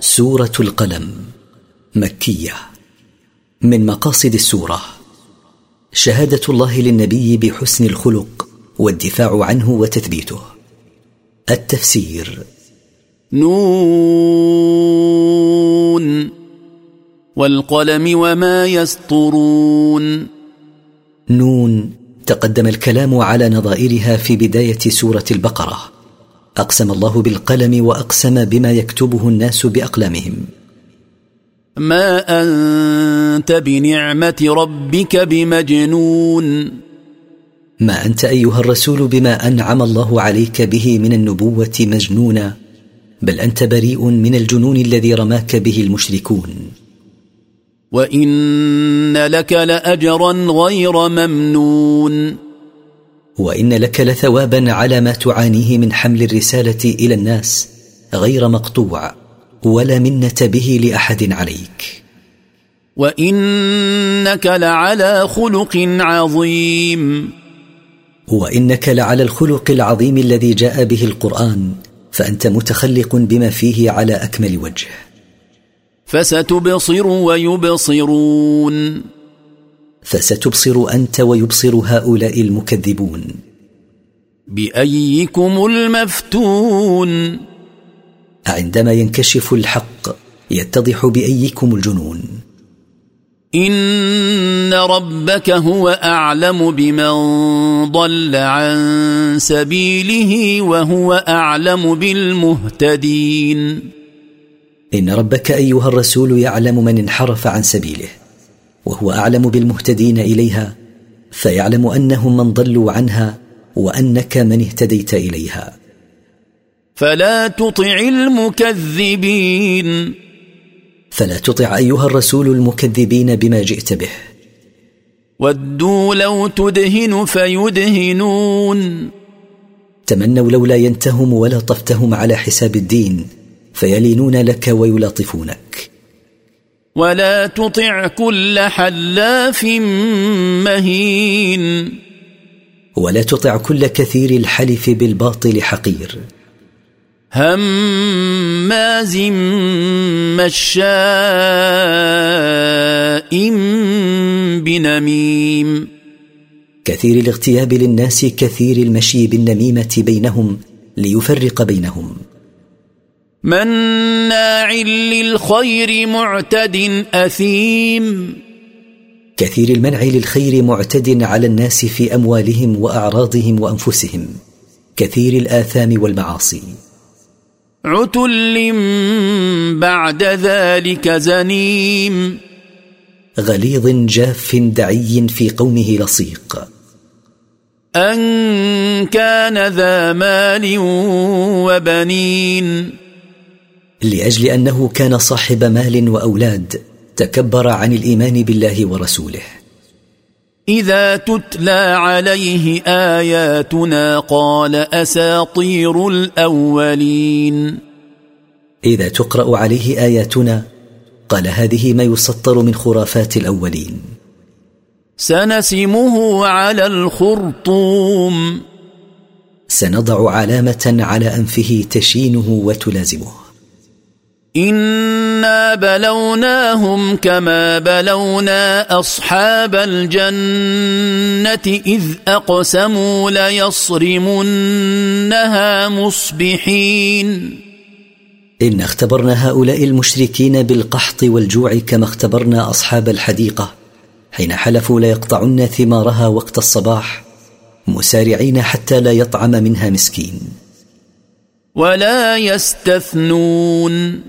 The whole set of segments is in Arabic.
سورة القلم مكية. من مقاصد السورة شهادة الله للنبي بحسن الخلق والدفاع عنه وتثبيته. التفسير نون والقلم وما يسطرون. نون تقدم الكلام على نظائرها في بداية سورة البقرة. أقسم الله بالقلم وأقسم بما يكتبه الناس بأقلامهم. ما أنت بنعمة ربك بمجنون. ما أنت أيها الرسول بما أنعم الله عليك به من النبوة مجنونا بل أنت بريء من الجنون الذي رماك به المشركون. وإن لك لاجرا غير ممنون. وإن لك لثوابا على ما تعانيه من حمل الرسالة إلى الناس غير مقطوع ولا منة به لأحد عليك. وإنك لعلى خلق عظيم. وإنك لعلى الخلق العظيم الذي جاء به القرآن فأنت متخلق بما فيه على أكمل وجه. فستبصر ويبصرون. فستبصر أنت ويبصر هؤلاء المكذبون. بأيكم المفتون؟ عندما ينكشف الحق يتضح بأيكم الجنون. إن ربك هو أعلم بمن ضل عن سبيله وهو أعلم بالمهتدين. إن ربك أيها الرسول يعلم من انحرف عن سبيله. وهو أعلم بالمهتدين إليها فيعلم أنهم من ضلوا عنها وأنك من اهتديت إليها. فلا تطع المكذبين. فلا تطع أيها الرسول المكذبين بما جئت به. ودوا لو تدهن فيدهنون. تمنوا لولا ينتهم ولا طفتهم على حساب الدين فيلينون لك ويلاطفونك. ولا تطع كل حلاف مهين. ولا تطع كل كثير الحلف بالباطل حقير. هماز مشاء بنميم. كثير الاغتياب للناس كثير المشي بالنميمة بينهم ليفرق بينهم. مناع للخير معتد أثيم. كثير المنع للخير معتد على الناس في أموالهم وأعراضهم وأنفسهم. كثير الآثام والمعاصي. عتل بعد ذلك زنيم. غليظ جاف دعي في قومه لصيق. أن كان ذا مال وبنين. لأجل أنه كان صاحب مال وأولاد تكبر عن الإيمان بالله ورسوله. إذا تتلى عليه آياتنا قال أساطير الأولين. إذا تقرأ عليه آياتنا قال هذه ما يسطر من خرافات الأولين. سنسمه على الخرطوم. سنضع علامة على أنفه تشينه وتلازمه. انا بلوناهم كما بلونا اصحاب الجنه اذ اقسموا ليصرمنها مصبحين ان اختبرنا هؤلاء المشركين بالقحط والجوع كما اختبرنا أصحاب الحديقة. حين حلفوا ليقطعن ثمارها وقت الصباح مسارعين حتى لا يطعم منها مسكين. ولا يستثنون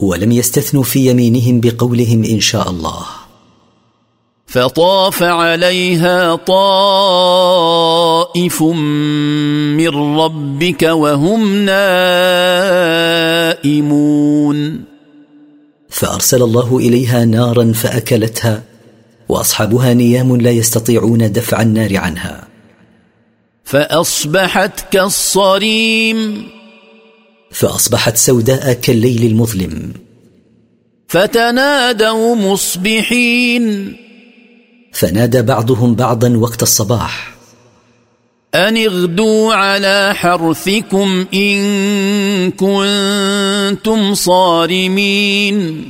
ولم يستثنوا في يمينهم بقولهم إن شاء الله. فطاف عليها طائف من ربك وهم نائمون. فأرسل الله إليها نارا فأكلتها وأصحابها نيام لا يستطيعون دفع النار عنها. فأصبحت كالصريم. فأصبحت سوداء كالليل المظلم. فتنادوا مصبحين. فنادى بعضهم بعضا وقت الصباح. أن اغدوا على حرثكم إن كنتم صارمين.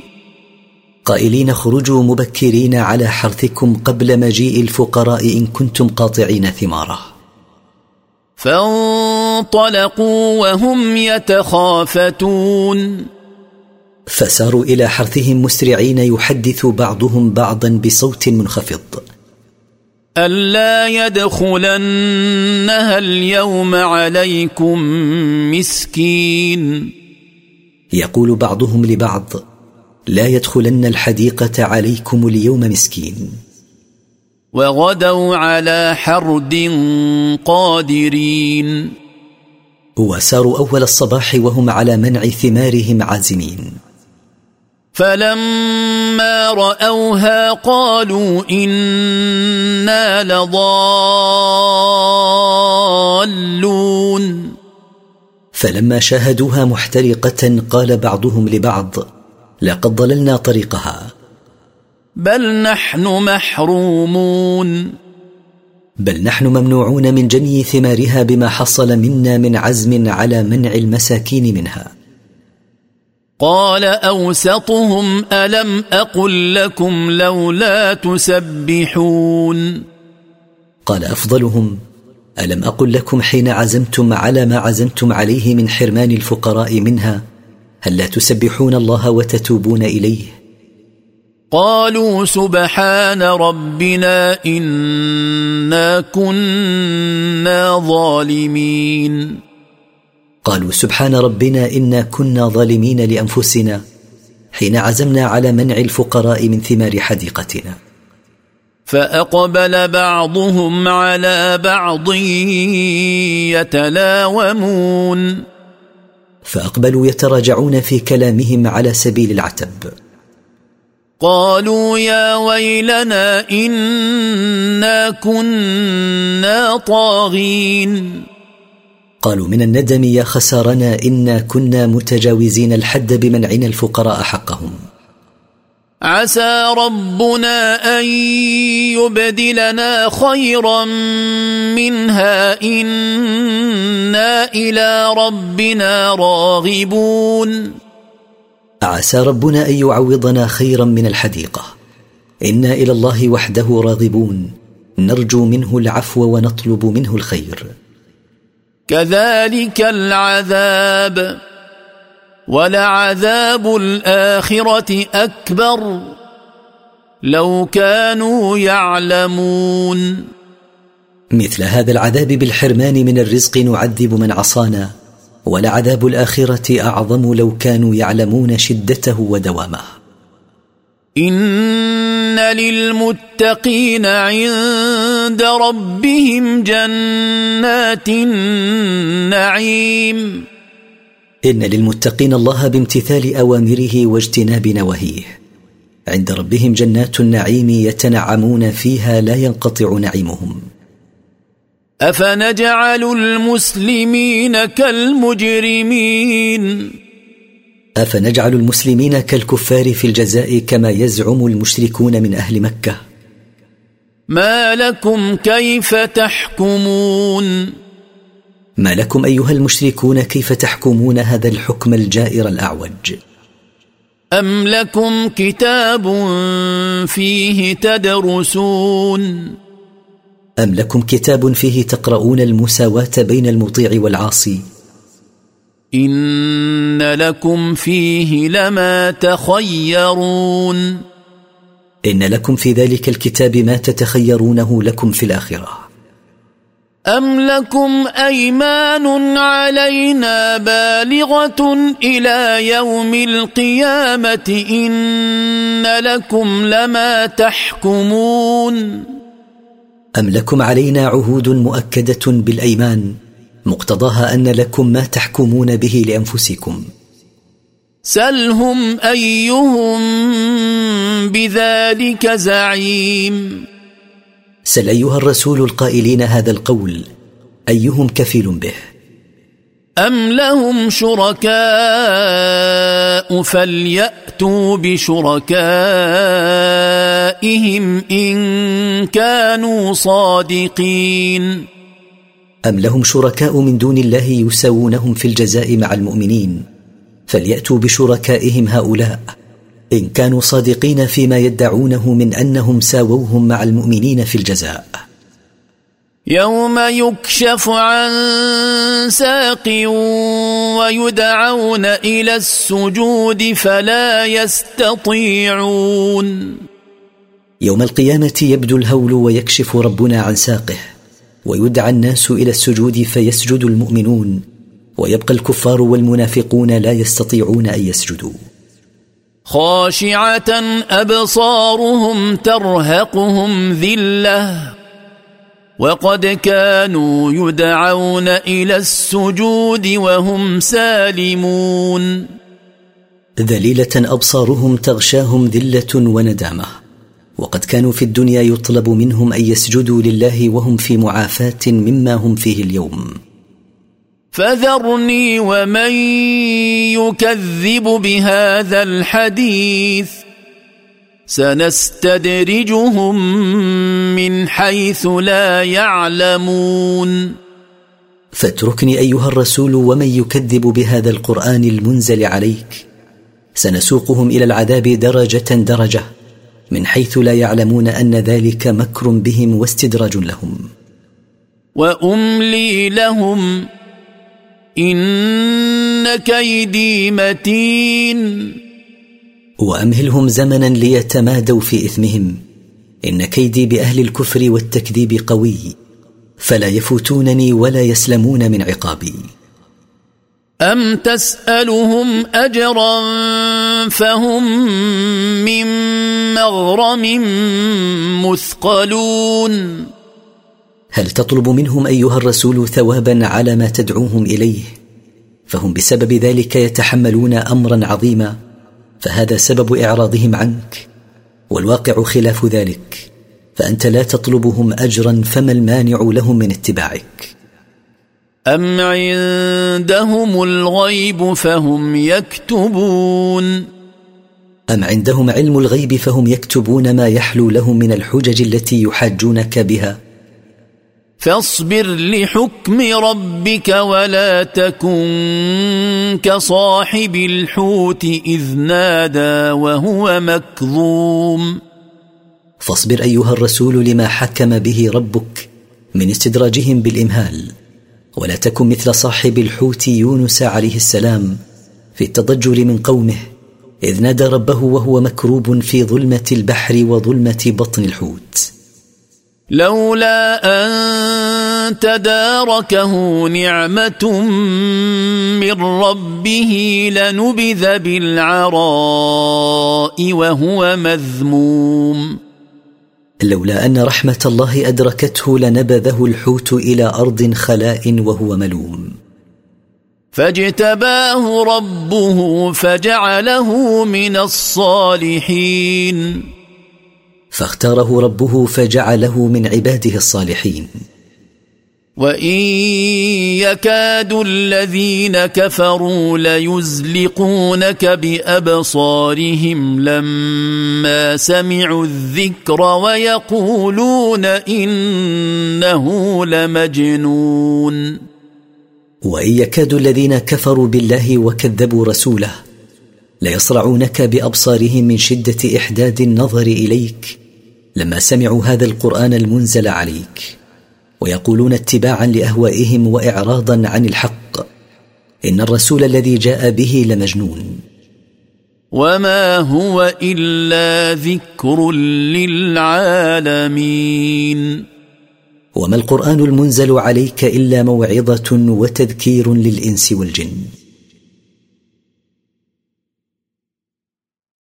قائلين خرجوا مبكرين على حرثكم قبل مجيء الفقراء إن كنتم قاطعين ثماره. فانطلقوا وهم يتخافتون. فساروا إلى حرثهم مسرعين يحدث بعضهم بعضا بصوت منخفض. ألا يدخلنها اليوم عليكم مسكين. يقول بعضهم لبعض لا يدخلن الحديقة عليكم اليوم مسكين. وغدوا على حرد قادرين. وساروا أول الصباح وهم على منع ثمارهم عازمين. فلما رأوها قالوا إنا لضالون. فلما شاهدوها محترقة قال بعضهم لبعض لقد ضللنا طريقها. بل نحن محرومون. بل نحن ممنوعون من جني ثمارها بما حصل منا من عزم على منع المساكين منها. قال أوسطهم ألم أقل لكم لولا تسبحون؟ قال أفضلهم ألم أقل لكم حين عزمتم على ما عزمتم عليه من حرمان الفقراء منها؟ هل لا تسبحون الله وتتوبون إليه؟ قالوا سبحان ربنا إنا كنا ظالمين. قالوا سبحان ربنا إنا كنا ظالمين لأنفسنا حين عزمنا على منع الفقراء من ثمار حديقتنا. فأقبل بعضهم على بعض يتلاومون. فأقبلوا يتراجعون في كلامهم على سبيل العتب. قالوا يا ويلنا إنا كنا طاغين. قالوا من الندم يا خسارنا إنا كنا متجاوزين الحد بمنعنا الفقراء حقهم. عسى ربنا أن يبدلنا خيرا منها. إنا إلى ربنا راغبون. عسى ربنا أن يعوضنا خيرا من الحديقة. إنا إلى الله وحده راغبون. نرجو منه العفو ونطلب منه الخير. كذلك العذاب. ولعذاب الآخرة أكبر. لو كانوا يعلمون. مثل هذا العذاب بالحرمان من الرزق نعذب من عصانا. ولعذاب الآخرة أعظم لو كانوا يعلمون شدته ودوامه. إن للمتقين عند ربهم جنات النعيم. إن للمتقين الله بامتثال أوامره واجتناب نواهيه. عند ربهم جنات النعيم يتنعمون فيها لا ينقطع نعيمهم. أفنجعل المسلمين كالمجرمين؟ أفنجعل المسلمين كالكفار في الجزاء كما يزعم المشركون من أهل مكة. ما لكم كيف تحكمون؟ ما لكم أيها المشركون كيف تحكمون هذا الحكم الجائر الأعوج؟ أم لكم كتاب فيه تدرسون؟ أم لكم كتاب فيه تقرؤون المساواة بين المطيع والعاصي؟ إن لكم فيه لما تخيرون. إن لكم في ذلك الكتاب ما تتخيرونه لكم في الآخرة. أم لكم أيمان علينا بالغة إلى يوم القيامة إن لكم لما تحكمون. أم لكم علينا عهود مؤكدة بالأيمان مقتضاها أن لكم ما تحكمون به لأنفسكم؟ سلهم أيهم بذلك زعيم. سل أيها الرسول القائلين هذا القول أيهم كفيل به؟ أم لهم شركاء فليأتوا بشركائهم إن كانوا صادقين. أم لهم شركاء من دون الله يساوونهم في الجزاء مع المؤمنين؟ فليأتوا بشركائهم هؤلاء. إن كانوا صادقين فيما يدعونه من أنهم ساووهم مع المؤمنين في الجزاء. يوم يكشف عن ساق ويدعون إلى السجود فلا يستطيعون. يوم القيامة يبدو الهول ويكشف ربنا عن ساقه ويدعى الناس إلى السجود فيسجد المؤمنون ويبقى الكفار والمنافقون لا يستطيعون أن يسجدوا. خاشعة أبصارهم ترهقهم ذلة وقد كانوا يدعون إلى السجود وهم سالمون. ذليلة أبصارهم تغشاهم ذلة وندامة. وقد كانوا في الدنيا يطلب منهم أن يسجدوا لله وهم في معافاة مما هم فيه اليوم. فذرني ومن يكذب بهذا الحديث. سنستدرجهم من حيث لا يعلمون. فاتركني أيها الرسول ومن يكذب بهذا القرآن المنزل عليك. سنسوقهم إلى العذاب درجة درجة. من حيث لا يعلمون أن ذلك مكر بهم واستدراج لهم. وأملي لهم إن كيدي متين. وأمهلهم زمنا ليتمادوا في إثمهم. إن كيدي بأهل الكفر والتكذيب قوي فلا يفوتونني ولا يسلمون من عقابي. أم تسألهم أجرا فهم من مغرم مثقلون هل تطلب منهم أيها الرسول ثوابا على ما تدعوهم إليه؟ فهم بسبب ذلك يتحملون امرا عظيما فهذا سبب إعراضهم عنك. والواقع خلاف ذلك فأنت لا تطلبهم اجرا فما المانع لهم من اتباعك؟ ام عندهم الغيب فهم يكتبون ام عندهم علم الغيب فهم يكتبون ما يحلو لهم من الحجج التي يحاجونك بها. فاصبر لحكم ربك ولا تكن كصاحب الحوت اذ نادى وهو مكظوم. فاصبر ايها الرسول لما حكم به ربك من استدراجهم بالامهال. ولا تكن مثل صاحب الحوت يونس عليه السلام في التضجر من قومه إذ نادى ربه وهو مكروب في ظلمة البحر وظلمة بطن الحوت. لولا أن تداركه نعمة من ربه لنبذ بالعراء وهو مذموم. لولا أن رحمة الله أدركته لنبذه الحوت إلى أرض خلاء وهو ملوم. فاجتباه ربه فجعله من الصالحين. فاختاره ربه فجعله من عباده الصالحين. وان يكاد الذين كفروا ليزلقونك بابصارهم لما سمعوا الذكر ويقولون انه لمجنون. وان يكاد الذين كفروا بالله وكذبوا رسوله ليصرعونك بابصارهم من شده احداد النظر اليك لما سمعوا هذا القران المنزل عليك. ويقولون اتباعا لأهوائهم واعراضا عن الحق. إن الرسول الذي جاء به لمجنون. وما هو الا ذكر للعالمين. وما القران المنزل عليك الا موعظه وتذكير للانس والجن.